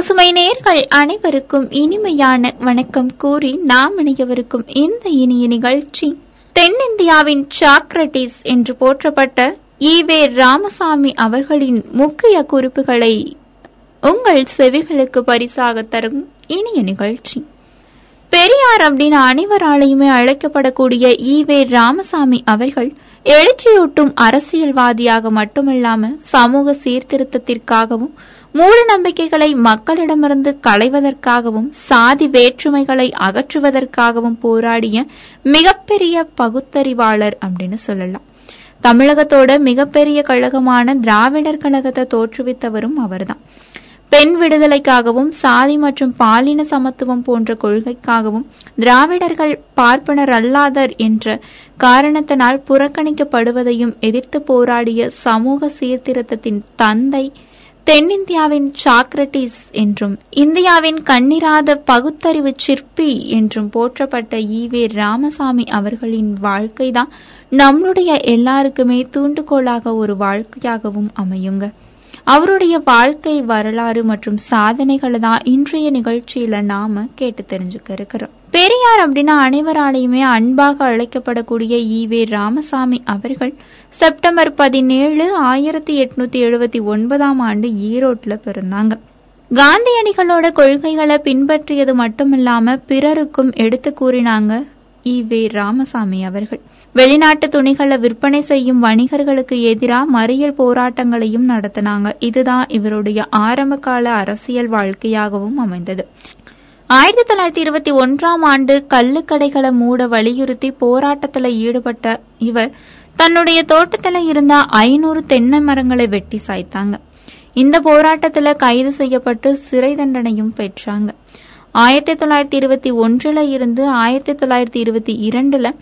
பசுமை நேர்கள் அனைவருக்கும் இனிமையான வணக்கம் கூறி நாம் இணையவருக்கும் இந்த இனிய நிகழ்ச்சி தென்னிந்தியாவின் சாக்ரட்டிஸ் என்று போற்றப்பட்ட ஈவே ராமசாமி அவர்களின் முக்கிய குறிப்புகளை உங்கள் செவிகளுக்கு பரிசாக தரும் இனிய நிகழ்ச்சி. பெரியார் அப்படின்னு அனைவராலையுமே அழைக்கப்படக்கூடிய ஈவே ராமசாமி அவர்கள் எழுச்சியூட்டும் அரசியல்வாதியாக மட்டுமல்லாம சமூக சீர்திருத்தத்திற்காகவும் மூட நம்பிக்கைகளை மக்களிடமிருந்து களைவதற்காகவும் சாதி வேற்றுமைகளை அகற்றுவதற்காகவும் போராடிய மிகப்பெரிய பகுத்தறிவாளர் அப்படின்னு சொல்லலாம். தமிழகத்தோட மிகப்பெரிய கழகமான திராவிடர் கழகத்தை தோற்றுவித்தவரும் அவர்தான். பெண் விடுதலைக்காகவும் சாதி மற்றும் பாலின சமத்துவம் போன்ற கொள்கைக்காகவும் திராவிடர்கள் பார்ப்பனர் அல்லாதர் என்ற காரணத்தினால் புறக்கணிக்கப்படுவதையும் எதிர்த்து போராடிய சமூக சீர்திருத்தத்தின் தந்தை தென்னிந்தியாவின் சாக்ரட்டிஸ் என்றும் இந்தியாவின் கண்ணிராத பகுத்தறிவு சிற்பி என்றும் போற்றப்பட்ட ஈவே ராமசாமி அவர்களின் வாழ்க்கைதான் நம்முடைய எல்லாருக்குமே தூண்டுகோலாக ஒரு வாழ்க்கையாகவும் அமையுங்க. அவருடைய வாழ்க்கை வரலாறு மற்றும் சாதனைகளை தான் இன்றைய நிகழ்ச்சியில நாம கேட்டு தெரிஞ்சுக்க இருக்கிறோம். பெரியார் அப்படின்னா அனைவராலையுமே அன்பாக அழைக்கப்படக்கூடிய ஈவே ராமசாமி அவர்கள் செப்டம்பர் பதினேழு ஆயிரத்தி எட்நூத்தி எழுபத்தி ஒன்பதாம் ஆண்டு ஈரோட்ல பிறந்தாங்க. காந்தியடிகளோட கொள்கைகளை பின்பற்றியது மட்டுமில்லாம பிறருக்கும் எடுத்து கூறினாங்க ஈவே ராமசாமி அவர்கள். வெளிநாட்டு துணிகளை விற்பனை செய்யும் வணிகர்களுக்கு எதிராக மறியல் போராட்டங்களையும் நடத்தினாங்க. இதுதான் இவருடைய ஆரம்ப கால அரசியல் வாழ்க்கையாகவும் அமைந்தது. ஆயிரத்தி தொள்ளாயிரத்தி இருபத்தி ஒன்றாம் ஆண்டு கள்ளுக்கடைகளை மூட வலியுறுத்தி போராட்டத்தில் ஈடுபட்ட இவர் தன்னுடைய தோட்டத்தில் இருந்த ஐநூறு தென்னை மரங்களை வெட்டி சாய்த்தாங்க. இந்த போராட்டத்தில் கைது செய்யப்பட்டு சிறை தண்டனையும் பெற்றாங்க. ஆயிரத்தி தொள்ளாயிரத்தி இருபத்தி ஒன்றில் இருந்து ஆயிரத்தி தொள்ளாயிரத்தி இருபத்தி இரண்டில்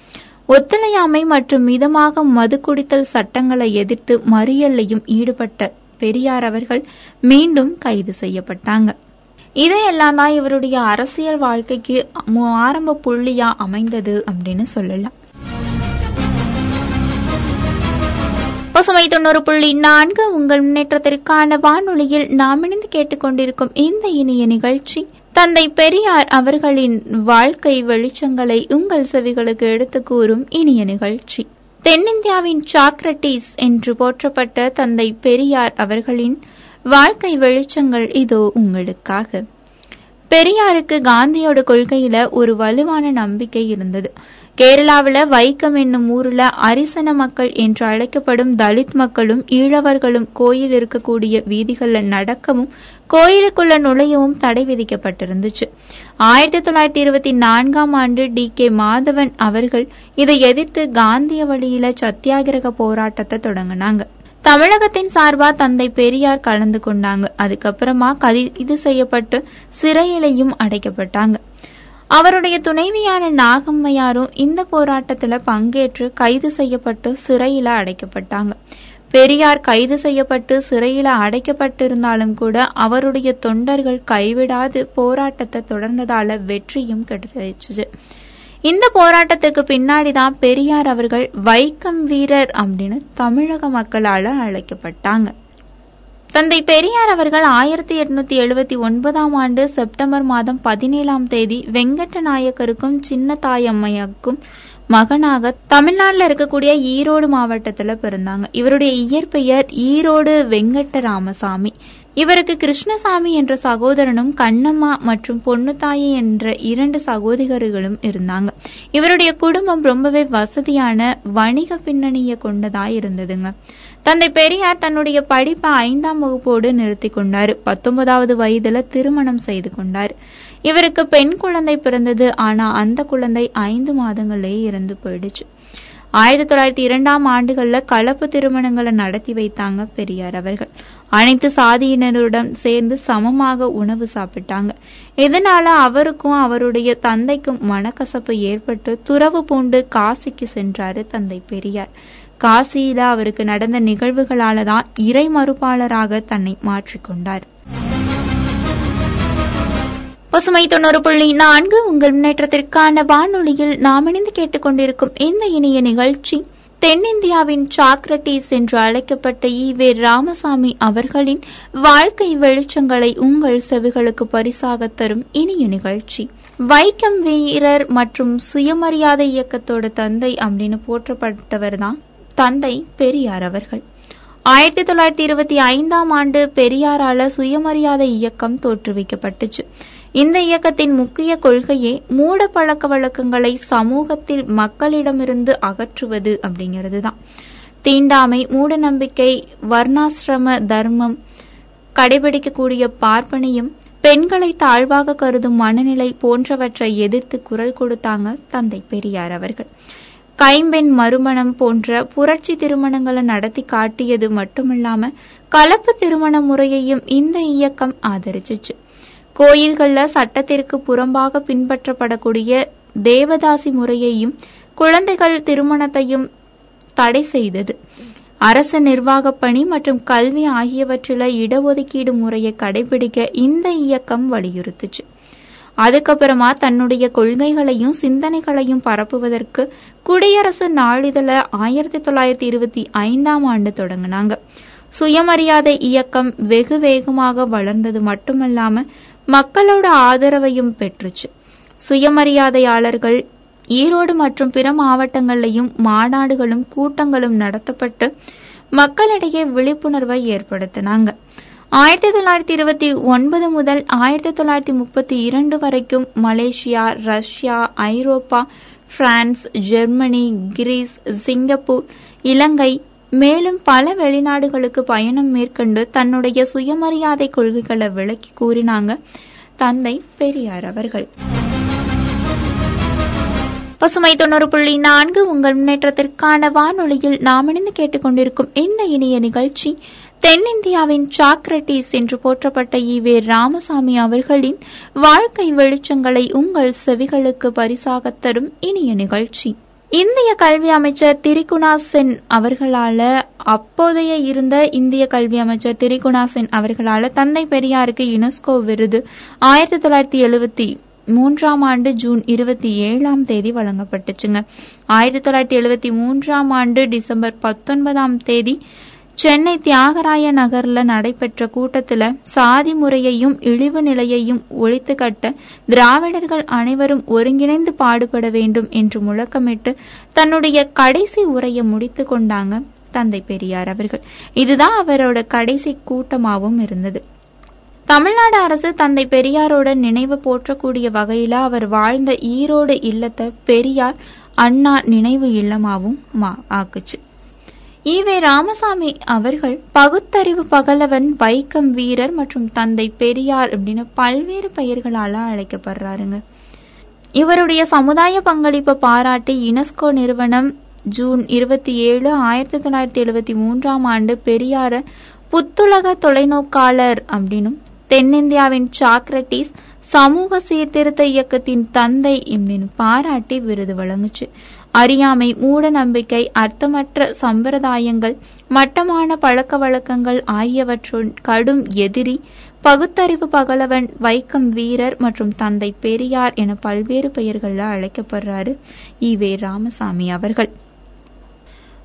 ஒத்துழையாமை மற்றும் மிதமாக மது குடித்தல் சட்டங்களை எதிர்த்து மறியல்லையும் ஈடுபட்ட பெரியார் அவர்கள் மீண்டும் கைது செய்யப்பட்டாங்க. இதையெல்லாம் தான் இவருடைய அரசியல் வாழ்க்கைக்கு ஆரம்ப புள்ளியா அமைந்தது அப்படின்னு சொல்லலாம். பசுமை தொண்ணூறு புள்ளி நான்கு உங்கள் முன்னேற்றத்திற்கான வானொலியில் நாம் இணைந்து கேட்டுக்கொண்டிருக்கும் இந்த இனிய நிகழ்ச்சி தந்தை பெரியார் அவர்களின் வாழ்க்கை வெளிச்சங்களை உங்கள் செவிகளுக்கு எடுத்து கூறும் இனிய நிகழ்ச்சி. தென்னிந்தியாவின் சாக்ரட்டிஸ் என்று போற்றப்பட்ட தந்தை பெரியார் அவர்களின் வாழ்க்கை வெளிச்சங்கள் இதோ உங்களுக்காக. பெரியாருக்கு காந்தியோட கொள்கையில ஒரு வலுவான நம்பிக்கை இருந்தது. கேரளாவில் வைக்கம் என்னும் ஊரில் அரிசன மக்கள் என்று அழைக்கப்படும் தலித் மக்களும் ஈழவர்களும் கோயில் இருக்கக்கூடிய வீதிகளில் நடக்கவும் கோயிலுக்குள்ள நுழையவும் தடை விதிக்கப்பட்டிருந்துச்சு. ஆயிரத்தி தொள்ளாயிரத்தி இருபத்தி நான்காம் ஆண்டு டி. கே. மாதவன் அவர்கள் இதை எதிர்த்து காந்திய வழியில சத்தியாகிரக போராட்டத்தை தொடங்கினாங்க. தமிழகத்தின் சார்பா தந்தை பெரியார் கலந்து கொண்டாங்க. அதுக்கப்புறமா கைது செய்யப்பட்டு சிறையிலையும் அடைக்கப்பட்டாங்க. அவருடைய துணைவியான நாகம்மையாரும் இந்த போராட்டத்துல பங்கேற்று கைது செய்யப்பட்டு சிறையில அடைக்கப்பட்டாங்க. பெரியார் கைது செய்யப்பட்டு சிறையில அடைக்கப்பட்டிருந்தாலும் கூட அவருடைய தொண்டர்கள் கைவிடாது போராட்டத்தை தொடர்ந்ததால வெற்றியும் கிடைச்சிச்சு. இந்த போராட்டத்துக்கு பின்னாடிதான் பெரியார் அவர்கள் வைக்கம் வீரர் அப்படின்னு தமிழக மக்களால அழைக்கப்பட்டாங்க. தந்தை பெரியார் அவர்கள் ஆயிரத்தி எட்நூத்தி எழுபத்தி ஒன்பதாம் ஆண்டு செப்டம்பர் மாதம் பதினேழாம் தேதி வெங்கட்ட நாயக்கருக்கும் சின்ன தாயம்மையாக்கும் மகனாக தமிழ்நாட்டில் இருக்கக்கூடிய ஈரோடு மாவட்டத்துல பிறந்தாங்க. இவருடைய இயற்பெயர் ஈரோடு வெங்கட்ட ராமசாமி இவருக்கு கிருஷ்ணசாமி என்ற சகோதரனும் கண்ணம்மா மற்றும் பொன்னுத்தாயி என்ற இரண்டு சகோதரிகளும் இருந்தாங்க. இவருடைய குடும்பம் ரொம்பவே வசதியான வணிக பின்னணியை கொண்டதா இருந்ததுங்க. தந்தை பெரியார் தன்னுடைய படிப்பை ஐந்தாம் வகுப்போடு நிறுத்தி கொண்டார். பத்தொன்பதாவது வயதுல திருமணம் செய்து கொண்டார். இவருக்கு பெண் குழந்தை பிறந்தது. ஆனா அந்த குழந்தை ஐந்து மாதங்களே இறந்து போயிடுச்சு. ஆயிரத்தி தொள்ளாயிரத்தி இரண்டாம் ஆண்டுகள்ல கலப்பு திருமணங்களை நடத்தி வைத்தாங்க பெரியார் அவர்கள். அனைத்து சாதியினருடன் சேர்ந்து சமமாக உணவு சாப்பிட்டாங்க. இதனால அவருக்கும் அவருடைய தந்தைக்கும் மனக்கசப்பு ஏற்பட்டு துறவு பூண்டு காசிக்கு சென்றாரு தந்தை பெரியார். காசியில அவருக்கு நடந்த நிகழ்வுகளால தான் இறை மறுப்பாளராக தன்னை மாற்றிக்கொண்டார். பசுமை தொண்ணூறு புள்ளி நான்கு உங்கள் முன்னேற்றத்திற்கான வானொலியில் நாம் இணைந்து கேட்டுக்கொண்டிருக்கும் இந்த இணைய நிகழ்ச்சி தென்னிந்தியாவின் சாக்ரட்டிஸ் என்று அழைக்கப்பட்ட ஈவே ராமசாமி அவர்களின் வாழ்க்கை வெளிச்சங்களை உங்கள் செவிகளுக்கு பரிசாக தரும் இனிய நிகழ்ச்சி. வைக்கம் வீரர் மற்றும் சுயமரியாதை இயக்கத்தோட தந்தை அப்படின்னு போற்றப்பட்டவர் தான் தந்தை பெரியார் அவர்கள். ஆயிரத்தி தொள்ளாயிரத்தி இருபத்தி ஐந்தாம் ஆண்டு பெரியாரால சுயமரியாதை இயக்கம் தோற்றுவிக்கப்பட்டுச்சு. இந்த இயக்கத்தின் முக்கிய கொள்கையே மூட பழக்க வழக்கங்களை சமூகத்தில் மக்களிடமிருந்து அகற்றுவது அப்படிங்கிறது தான் தீண்டாமை மூட நம்பிக்கை வர்ணாசிரம தர்மம் கடைபிடிக்கக்கூடிய பார்ப்பனையும் பெண்களை தாழ்வாக கருதும் மனநிலை போன்றவற்றை எதிர்த்து குரல் கொடுத்தாங்க தந்தை பெரியார் அவர்கள். கைம்பெண் மறுமணம் போன்ற புரட்சி திருமணங்களை நடத்தி காட்டியது மட்டுமில்லாம கலப்பு திருமண முறையையும் இந்த இயக்கம் ஆதரிச்சுச்சு. கோயில்கள்ல சட்டத்திற்கு புறம்பாக பின்பற்றப்படக்கூடிய தேவதாசி முறையையும் குழந்தைகள் திருமணத்தையும் தடை செய்தது. அரசு நிர்வாக பணி மற்றும் கல்வி ஆகியவற்றில இடஒதுக்கீடு முறையை கடைபிடிக்க இந்த இயக்கம் வலியுறுத்துச்சு. அதுக்கப்புறமா தன்னுடைய கொள்கைகளையும் சிந்தனைகளையும் பரப்புவதற்கு குடியரசு நாளிதழ ஆயிரத்தி தொள்ளாயிரத்தி இருபத்தி ஐந்தாம் ஆண்டு தொடங்கினாங்க. சுயமரியாதை இயக்கம் வெகு வேகமாக வளர்ந்தது மட்டுமல்லாம மக்களோட ஆதரவையும் பெற்றுச்சு. சுயமரியாதையாளர்கள் ஈரோடு மற்றும் பிற மாவட்டங்களிலையும் மாநாடுகளும் கூட்டங்களும் நடத்தப்பட்டு மக்களிடையே விழிப்புணர்வை ஏற்படுத்தினாங்க. ஆயிரத்தி தொள்ளாயிரத்தி இருபத்தி ஒன்பது முதல் ஆயிரத்தி தொள்ளாயிரத்தி முப்பத்தி இரண்டு வரைக்கும் மலேசியா ரஷ்யா ஐரோப்பா France Germany Greece Singapore Ilangai மேலும் பல வெளிநாடுகளுக்கு பயணம் மேற்கொண்டு தன்னுடைய சுயமரியாதை கொள்கைகளை விளக்கி கூறினாங்க தந்தை பெரியார் அவர்கள். பசுமை தொண்ணூறு புள்ளி நான்கு உங்கள் முன்னேற்றத்திற்கான வானொலியில் நாம் இணைந்து கேட்டுக்கொண்டிருக்கும் இந்த இனிய நிகழ்ச்சி தென்னிந்தியாவின் சாக்ரட்டிஸ் என்று போற்றப்பட்ட ஈவே ராமசாமி அவர்களின் வாழ்க்கை வெளிச்சங்களை உங்கள் செவிகளுக்கு பரிசாக தரும் இனிய நிகழ்ச்சி. இந்திய கல்வி அமைச்சர் திரிகுணா சென் அவர்களால அப்போதைய இருந்த இந்திய கல்வி அமைச்சர் திரிகுணா சென் அவர்களால தந்தை பெரியாருக்கு யுனெஸ்கோ விருது ஆயிரத்தி தொள்ளாயிரத்தி எழுபத்தி மூன்றாம் ஆண்டு ஜூன் இருபத்தி ஏழாம் தேதி வழங்கப்பட்டுச்சுங்க. ஆயிரத்தி தொள்ளாயிரத்தி எழுபத்தி மூன்றாம் ஆண்டு டிசம்பர் பத்தொன்பதாம் தேதி சென்னை தியாகராய நகர்ல நடைபெற்ற கூட்டத்தில் சாதி முறையையும் இழிவு நிலையையும் ஒழித்து கட்ட திராவிடர்கள் அனைவரும் ஒருங்கிணைந்து பாடுபட வேண்டும் என்று முழக்கமிட்டு தன்னுடைய கடைசி உரையை முடித்து கொண்டாங்க தந்தை பெரியார் அவர்கள். இதுதான் அவரோட கடைசி கூட்டமாகவும் இருந்தது. தமிழ்நாடு அரசு தந்தை பெரியாரோட நினைவு போற்றக்கூடிய வகையில அவர் வாழ்ந்த ஈரோடு இல்லத்தை பெரியார் அண்ணா நினைவு இல்லமாவும் ஆக்குச்சு. ஈவே ராமசாமி அவர்கள் பகுத்தறிவு பகலவன் வைக்கம் வீரர் மற்றும் தந்தை பெரியார் அப்படின்னு பல்வேறு பெயர்களால அழைக்கப்படுறாருங்க. இவருடைய சமுதாய பங்களிப்பை பாராட்டி யுனெஸ்கோ நிறுவனம் ஜூன் இருபத்தி ஏழு ஆயிரத்தி தொள்ளாயிரத்தி எழுபத்தி மூன்றாம் ஆண்டு பெரியார புத்துலக தொலைநோக்காளர் அப்படின்னும் தென்னிந்தியாவின் சாக்ரட்டிஸ் சமூக சீர்திருத்த இயக்கத்தின் தந்தை இப்படின்னு பாராட்டி விருது வழங்குச்சு. அறியாமை மூட நம்பிக்கை அர்த்தமற்ற சம்பிரதாயங்கள் மட்டமான பழக்க வழக்கங்கள் ஆகியவற்றுடன் கடும் எதிரி பகுத்தறிவு பகலவன் வைக்கம் வீரர் மற்றும் தந்தை பெரியார் என பல்வேறு பெயர்கள்ல அழைக்கப்படுறாரு ஈவே ராமசாமி அவர்கள்.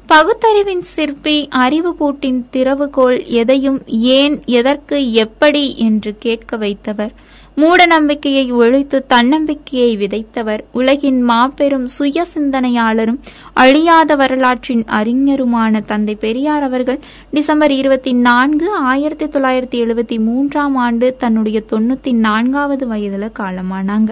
பகுத்தறிவின் சிற்பி அறிவு பூட்டின் திறவுகோல் எதையும் ஏன் எதற்கு எப்படி என்று கேட்க வைத்தவர் மூட நம்பிக்கையை ஒழித்து தன்னம்பிக்கையை விதைத்தவர். உலகின் மாபெரும் சுய சிந்தனையாளரும் அழியாத வரலாற்றின் அறிஞருமான தந்தை பெரியார் அவர்கள் டிசம்பர் இருபத்தி நான்கு ஆயிரத்தி தொள்ளாயிரத்தி எழுபத்தி மூன்றாம் ஆண்டு தன்னுடைய தொண்ணூத்தி நான்காவது வயதுல காலமானாங்க.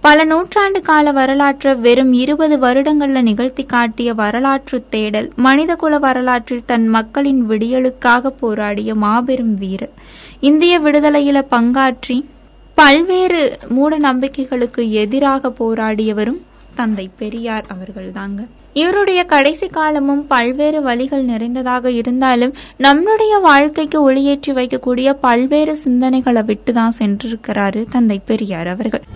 பல நூற்றாண்டு கால வரலாற்றை வெறும் இருபது வருடங்கள்ல நிகழ்த்தி காட்டிய வரலாற்று தேடல் மனிதகுல வரலாற்றில் தன் மக்களின் விடியலுக்காக போராடிய மாபெரும் வீரர். இந்திய விடுதலையில பங்காற்றி பல்வேறு மூட நம்பிக்கைகளுக்கு எதிராக போராடியவரும் தந்தை பெரியார் அவர்கள்தாங்க. இவருடைய கடைசி காலமும் பல்வேறு வழிகள் நிறைந்ததாக இருந்தாலும் நம்முடைய வாழ்க்கைக்கு ஒளியேற்றி வைக்கக்கூடிய பல்வேறு சிந்தனைகளை விட்டுதான் சென்றிருக்கிறாரு தந்தை பெரியார் அவர்கள்.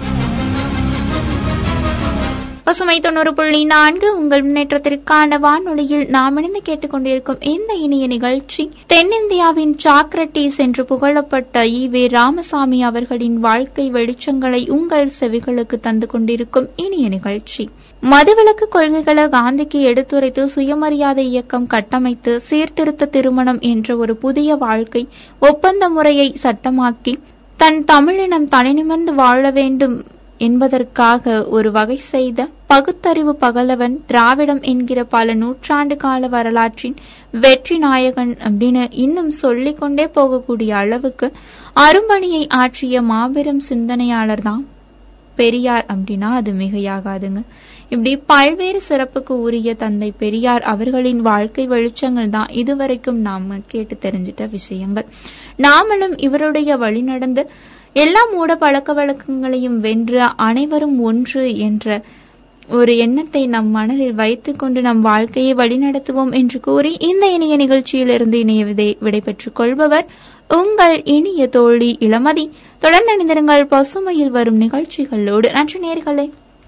பசுமை தொண்ணூறு புள்ளி நான்கு உங்கள் முன்னேற்றத்திற்கான வானொலியில் நாம் இணைந்து கேட்டுக்கொண்டிருக்கும் இந்த இனிய நிகழ்ச்சி தென்னிந்தியாவின் சாக்ரட்டிஸ் என்று புகழப்பட்ட இ வே ராமசாமி அவர்களின் வாழ்க்கை வெளிச்சங்களை உங்கள் செவிகளுக்கு தந்து கொண்டிருக்கும் இனிய நிகழ்ச்சி. மதுவிலக்கு கொள்கைகளை காந்திக்கு எடுத்துரைத்து சுயமரியாதை இயக்கம் கட்டமைத்து சீர்திருத்த திருமணம் என்ற ஒரு புதிய வாழ்க்கை ஒப்பந்த முறையை சட்டமாக்கி தன் தமிழினம் தனிநிமிர்ந்து வாழ வேண்டும் என்பதற்காக ஒரு வகை செய்த பகுத்தறிவு பகலவன் திராவிடம் என்கிற பல நூற்றாண்டு கால வரலாற்றின் வெற்றி நாயகன் அப்படின்னு இன்னும் சொல்லிக்கொண்டே போகக்கூடிய அளவுக்கு அரும்பணியை ஆற்றிய மாபெரும் சிந்தனையாளர் தான் பெரியார் அப்படின்னா அது மிகையாகாதுங்க. இப்படி பல்வேறு சிறப்புக்கு உரிய தந்தை பெரியார் அவர்களின் வாழ்க்கை வெளிச்சங்கள் தான் இதுவரைக்கும் நாம கேட்டு தெரிஞ்சிட்ட விஷயங்கள். நாமளும் இவருடைய வழி நடந்து எல்லா மூட பழக்க வழக்கங்களையும் வென்று அனைவரும் ஒன்று என்ற ஒரு எண்ணத்தை நம் மனதில் வைத்துக் கொண்டு நம் வாழ்க்கையை வழிநடத்துவோம் என்று கூறி இந்த இணைய நிகழ்ச்சியிலிருந்து இணைய விடைபெற்றுக் கொள்பவர் உங்கள் இனிய தோழி இளமதி. தொடர்ந்து அணிந்திருங்கள் பசுமையில் வரும் நிகழ்ச்சிகளோடு. நன்றி நேர்களே.